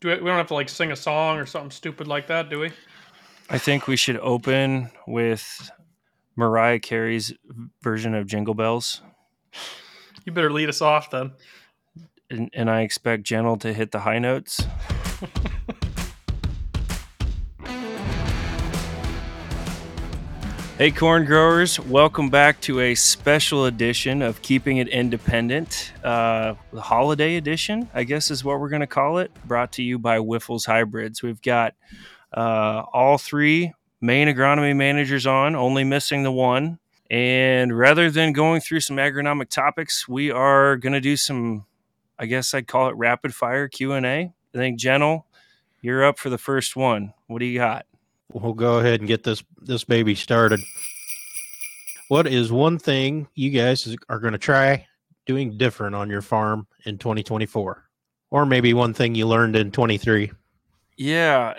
Do we, we don't have to like sing a song or something stupid like that, do we? I think we should open with Mariah Carey's version of Jingle Bells. You better lead us off then. And, and I expect Gentle to hit the high notes. Hey, corn growers, welcome back to a special edition of Keeping It Independent. Uh, the holiday edition, I guess, is what we're going to call it, brought to you by Wyffels Hybrids. We've got uh, all three main agronomy managers on, only missing the one. And rather than going through some agronomic topics, we are going to do some, I guess I'd call it rapid fire Q&A. I think, Gentle, you're up for the first one. What do you got? We'll go ahead and get this this baby started. What is one thing you guys are going to try doing different on your farm in 2024, or maybe one thing you learned in 23? Yeah,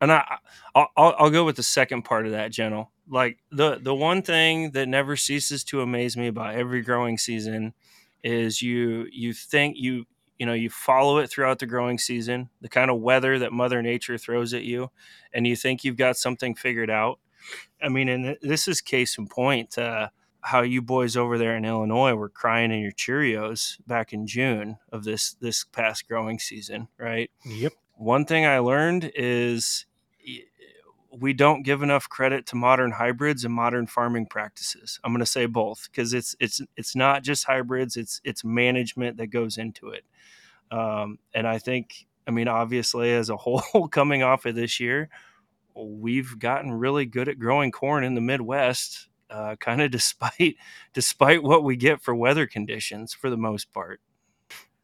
and I I'll, I'll go with the second part of that, Gentle. Like the the one thing that never ceases to amaze me about every growing season is you you think you you know you follow it throughout the growing season the kind of weather that mother nature throws at you and you think you've got something figured out. I mean and this is case in point uh, how you boys over there in illinois were crying in your cheerios back in june of this this past growing season right? Yep. One thing i learned is we don't give enough credit to modern hybrids and modern farming practices. I'm going to say both because it's it's it's not just hybrids; it's it's management that goes into it. Um, and I think, I mean, obviously, as a whole, coming off of this year, we've gotten really good at growing corn in the Midwest, uh, kind of despite despite what we get for weather conditions for the most part.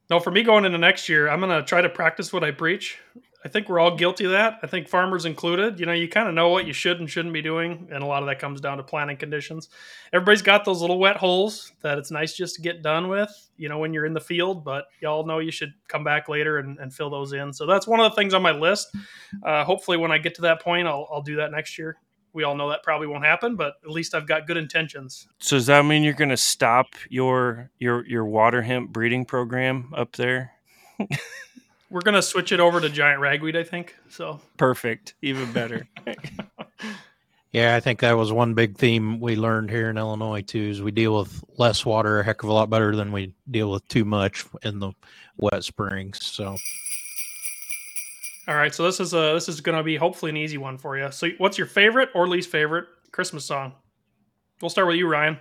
No, for me going into next year, I'm going to try to practice what I preach. I think we're all guilty of that. I think farmers included. You know, you kind of know what you should and shouldn't be doing, and a lot of that comes down to planting conditions. Everybody's got those little wet holes that it's nice just to get done with, you know, when you're in the field, but y'all know you should come back later and, and fill those in. So that's one of the things on my list. Uh, hopefully, when I get to that point, I'll, I'll do that next year. We all know that probably won't happen, but at least I've got good intentions. So does that mean you're going to stop your your your water hemp breeding program up there? We're gonna switch it over to giant ragweed, I think. So perfect, even better. yeah, I think that was one big theme we learned here in Illinois too. Is we deal with less water a heck of a lot better than we deal with too much in the wet springs. So. All right, so this is a this is going to be hopefully an easy one for you. So, what's your favorite or least favorite Christmas song? We'll start with you, Ryan.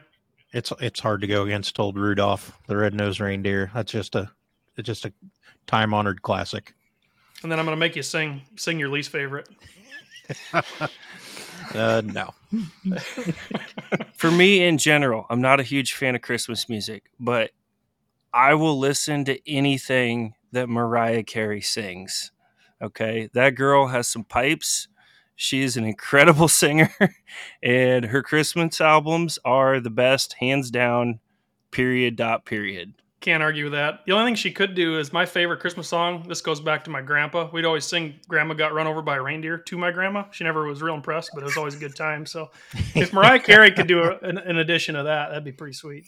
It's it's hard to go against Old Rudolph, the red-nosed reindeer. That's just a it's just a time honored classic. And then I'm going to make you sing sing your least favorite. uh, no. For me, in general, I'm not a huge fan of Christmas music, but I will listen to anything that Mariah Carey sings. Okay, that girl has some pipes. She is an incredible singer, and her Christmas albums are the best, hands down. Period. Dot. Period. Can't argue with that. The only thing she could do is my favorite Christmas song. This goes back to my grandpa. We'd always sing "Grandma Got Run Over by a Reindeer" to my grandma. She never was real impressed, but it was always a good time. So, if Mariah Carey could do a, an, an addition of that, that'd be pretty sweet.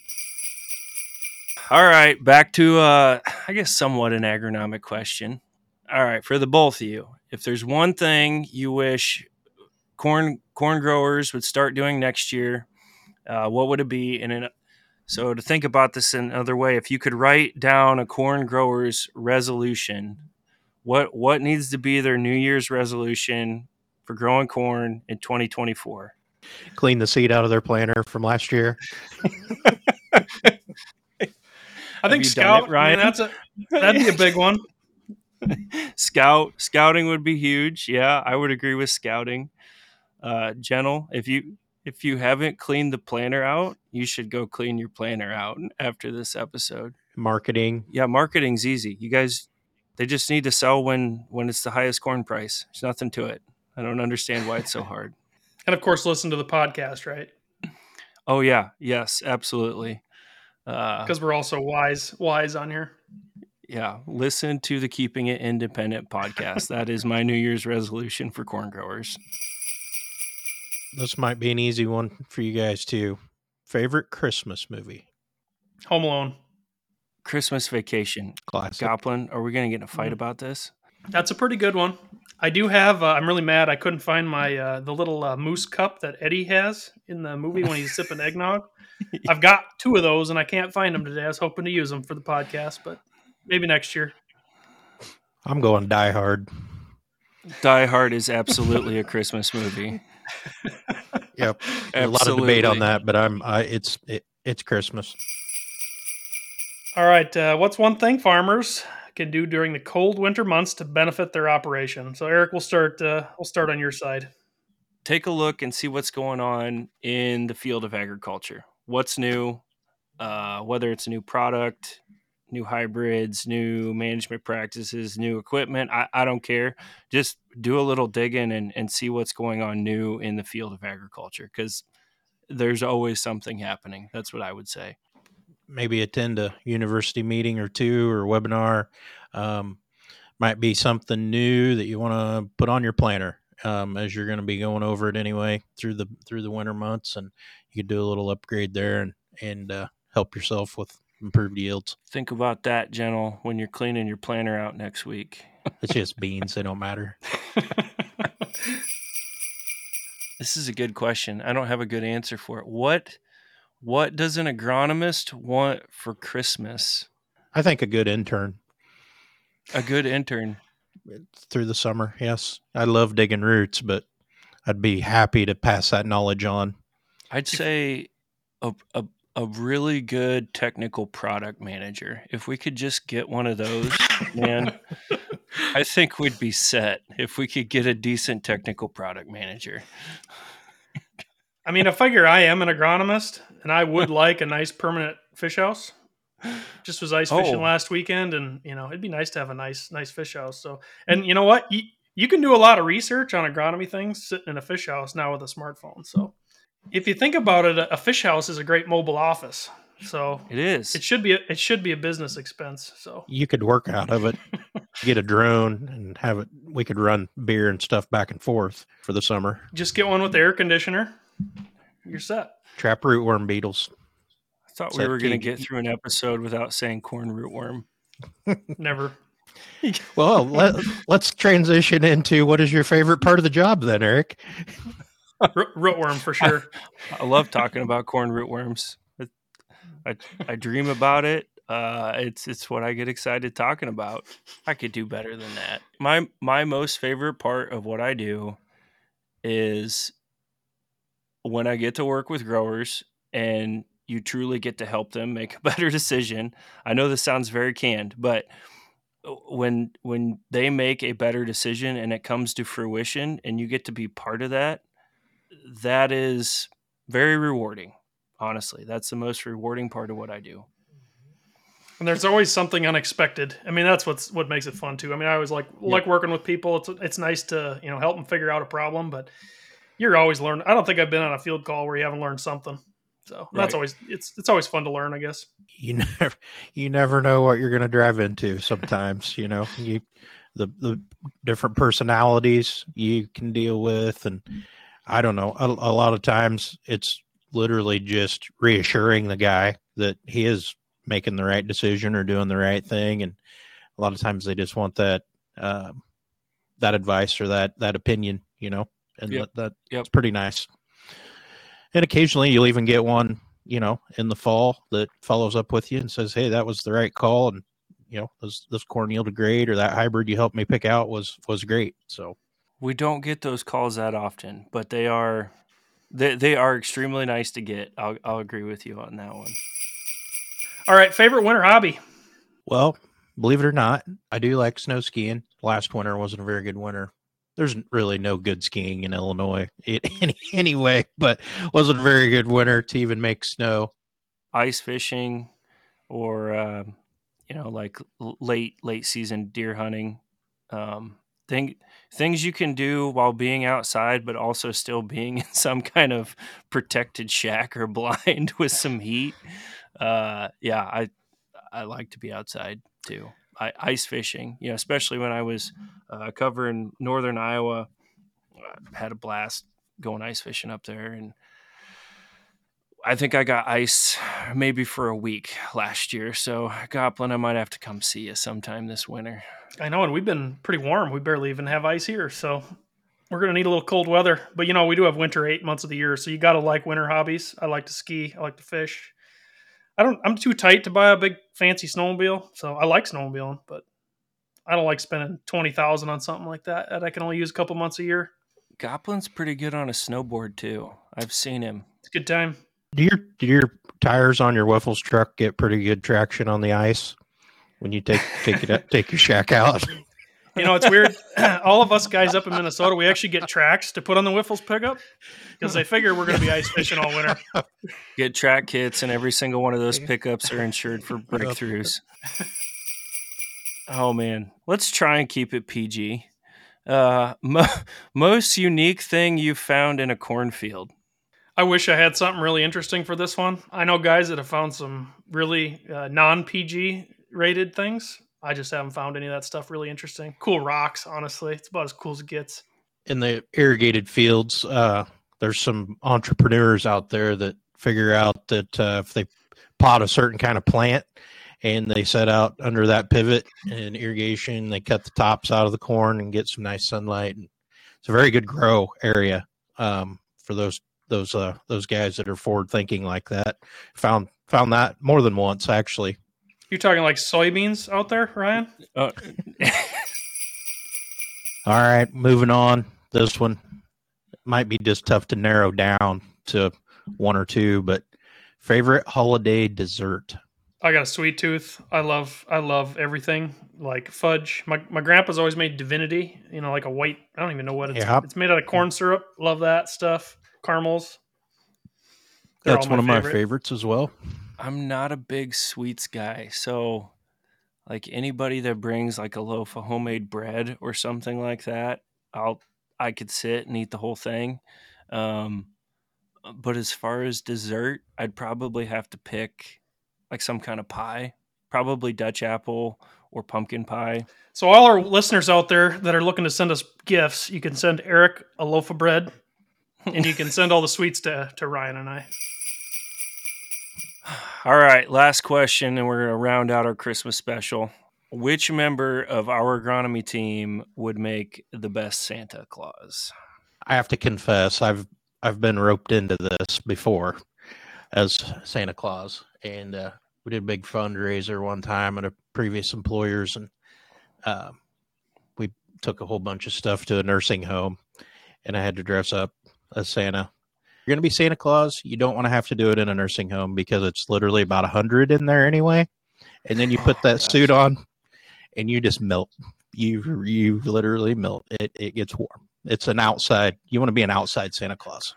All right, back to uh, I guess somewhat an agronomic question. All right, for the both of you, if there's one thing you wish corn corn growers would start doing next year, uh, what would it be? And so to think about this in another way, if you could write down a corn grower's resolution, what what needs to be their New Year's resolution for growing corn in 2024? Clean the seed out of their planter from last year. I think scout, it, Ryan. That's a that'd be a big one. Scout scouting would be huge. Yeah, I would agree with scouting. Uh, gentle, if you if you haven't cleaned the planter out, you should go clean your planter out after this episode. Marketing. Yeah, marketing's easy. You guys they just need to sell when when it's the highest corn price. There's nothing to it. I don't understand why it's so hard. and of course listen to the podcast, right? Oh yeah, yes, absolutely. Because uh, we're also wise wise on here. Yeah, listen to the Keeping It Independent podcast. that is my New Year's resolution for corn growers this might be an easy one for you guys too. Favorite Christmas movie? Home Alone. Christmas vacation. Classic. Goplen, are we going to get in a fight Mhm. about this? That's a pretty good one. I do have. Uh, I'm really mad. I couldn't find my uh, the little uh, moose cup that Eddie has in the movie when he's sipping eggnog. I've got two of those and I can't find them today. I was hoping to use them for the podcast, but maybe next year. I'm going Die Hard. Die Hard is absolutely a Christmas movie. Yep. A lot of debate on that, but I'm. I, it's it, it's Christmas. All right. Uh, what's one thing farmers can do during the cold winter months to benefit their operation? So Eric, we'll start. Uh, we'll start on your side. Take a look and see what's going on in the field of agriculture. What's new? Uh, whether it's a new product, new hybrids, new management practices, new equipment. I, I don't care. Just do a little digging and, and see what's going on new in the field of agriculture because there's always something happening. That's what I would say. Maybe attend a university meeting or two or webinar. Um, might be something new that you want to put on your planner um, as you're going to be going over it anyway through the through the winter months, and you could do a little upgrade there and and uh, help yourself with improved yields. Think about that, Gentle, when you're cleaning your planter out next week. It's just beans; they don't matter. This is a good question. I don't have a good answer for it. What what does an agronomist want for Christmas? I think a good intern A good intern. through the summer. Yes, I love digging roots, but I'd be happy to pass that knowledge on. I'd say a, a a really good technical product manager. If we could just get one of those, man, I think we'd be set if we could get a decent technical product manager. I mean, I figure I am an agronomist, and I would like a nice permanent fish house. Just was ice fishing Oh. last weekend, and you know, it'd be nice to have a nice, nice fish house. So, and mm. you know what, you, you can do a lot of research on agronomy things sitting in a fish house now with a smartphone. So, if you think about it, a a fish house is a great mobile office. So It is. it should be a, it should be a business expense. So You could work out of it, get a drone, and have it. We could run beer and stuff back and forth for the summer. just get one with the air conditioner. You're set. Trap rootworm beetles. I thought Is we were going to get through an episode without saying corn rootworm. Never. Well, let, let's transition into what is your favorite part of the job then, Eric? Root- Rootworm for sure. I love talking about corn rootworms. I I dream about it. Uh, it's it's what I get excited talking about. I could do better than that. My my most favorite part of what I do is when I get to work with growers and you truly get to help them make a better decision. I know this sounds very canned, but when when they make a better decision and it comes to fruition and you get to be part of that, that is very rewarding. Honestly, that's the most rewarding part of what I do. And there's always something unexpected. I mean, that's what's what makes it fun too. I mean, I always like like working with people. It's it's nice to you know help them figure out a problem, but you're always learning. I don't think I've been on a field call where you haven't learned something. So that's always it's it's always fun to learn, I guess. You never, you never know what you're going to drive into. Sometimes, you know, you the the different personalities you can deal with, and I don't know. A, a lot of times, it's literally just reassuring the guy that he is making the right decision or doing the right thing, and a lot of times they just want that um, that advice or that that opinion, you know, and Yep. that, that Yep. it's pretty nice. And occasionally, you'll even get one you know, in the fall that follows up with you and says, "Hey, that was the right call," and you know, this this corn yielded great, or that hybrid you helped me pick out was was great. So We don't get those calls that often, but they are they, they are extremely nice to get. I'll I'll agree with you on that one. All right, favorite winter hobby. Well, believe it or not, I do like snow skiing. Last winter wasn't a very good winter. There's really no good skiing in Illinois it, any, anyway, but wasn't a very good winter to even make snow. Ice fishing, or um, you know, like late late season deer hunting. Um, thing things you can do while being outside, but also still being in some kind of protected shack or blind with some heat. Uh, yeah, I I like to be outside too. I, ice fishing, you know, especially when I was uh, covering northern Iowa, I had a blast going ice fishing up there, and I think I got ice maybe for a week last year. So Goplen, I might have to come see you sometime this winter. I know, and we've been pretty warm. We barely even have ice here, so we're gonna need a little cold weather. But you know, we do have winter eight months of the year, so you gotta like winter hobbies. I like to ski. I like to fish. I don't. I'm too tight to buy a big fancy snowmobile, so I like snowmobiling, but I don't like spending twenty thousand on something like that that I can only use a couple months a year. Goplen's pretty good on a snowboard too. I've seen him. It's a good time. Do your do your tires on your Wyffels truck get pretty good traction on the ice when you take take it take your shack out? You know, it's weird. All of us guys up in Minnesota, we actually get tracks to put on the Wyffels pickup because they figure we're going to be ice fishing all winter. Get track kits, and every single one of those pickups are insured for breakthroughs. Oh man, let's try and keep it PG. Uh, mo- most unique thing you found in a cornfield. I wish I had something really interesting for this one. I know guys that have found some really uh, non PG rated things. I just haven't found any of that stuff really interesting. Cool rocks, honestly. It's about as cool as it gets. In the irrigated fields, uh, there's some entrepreneurs out there that figure out that uh, if they pot a certain kind of plant and they set out under that pivot and irrigation, they cut the tops out of the corn and get some nice sunlight. It's a very good grow area um, for those those uh, those guys that are forward thinking like that. Found found that more than once actually. You're talking like soybeans out there, Ryan? Uh, All right, moving on. This one might be just tough to narrow down to one or two, but favorite holiday dessert. I got a sweet tooth. I love I love everything like fudge. My my grandpa's always made divinity, you know, like a white. I don't even know what it's. Yeah. It's made out of corn syrup. Love that stuff. Caramels. They're That's one of my my favorites as well. I'm not a big sweets guy, so like anybody that brings like a loaf of homemade bread or something like that, I'll I could sit and eat the whole thing. Um, but as far as dessert, I'd probably have to pick like some kind of pie, probably Dutch apple or pumpkin pie. So all our listeners out there that are looking to send us gifts, you can send Eric a loaf of bread, and you can send all the sweets to to Ryan and I. All right, last question, and we're going to round out our Christmas special. Which member of our agronomy team would make the best Santa Claus? I have to confess, I've I've been roped into this before as Santa Claus, and uh, we did a big fundraiser one time at a previous employers, and uh, we took a whole bunch of stuff to a nursing home, and I had to dress up as Santa. You're going to be Santa Claus. You don't want to have to do it in a nursing home because it's literally about a hundred in there anyway, and then you put Oh, that gosh. suit on, and you just melt. You you literally melt. It it gets warm. It's an outside. You want to be an outside Santa Claus.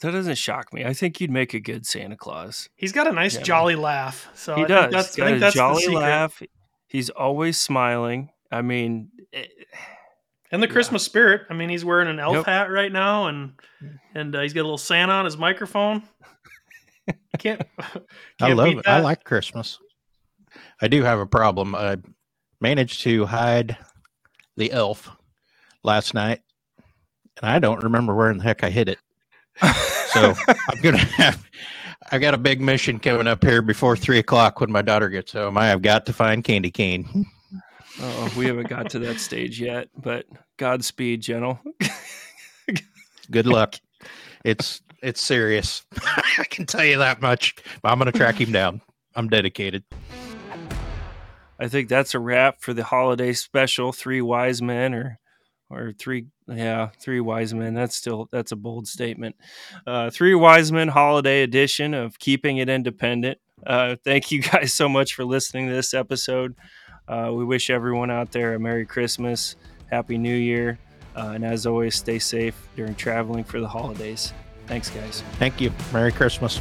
That doesn't shock me. I think you'd make a good Santa Claus. He's got a nice Yeah. jolly laugh. So he I does. Think that's, Got I think a that's jolly secret. laugh. He's always smiling. I mean, eh, And the Yeah. Christmas spirit. I mean, he's wearing an elf Yep. hat right now, and and uh, he's got a little Santa on his microphone. You can't. can't I love beat it. I like Christmas. I do have a problem. I managed to hide the elf last night, and I don't remember where in the heck I hid it. So I'm gonna have. I got a big mission coming up here before three o'clock when my daughter gets home. I have got to find Candy Cane. oh, we haven't got to that stage yet. But Godspeed, Gentle. Good luck. It's it's serious. I can tell you that much. I'm gonna track him down. I'm dedicated. I think that's a wrap for the holiday special. Three wise men, or or three, yeah, three wise men. That's still that's a bold statement. Uh, three wise men holiday edition of keeping it independent. Uh, thank you guys so much for listening to this episode. Uh, we wish everyone out there a Merry Christmas, Happy New Year, uh, and as always, stay safe during traveling for the holidays. Thanks, guys. Thank you. Merry Christmas.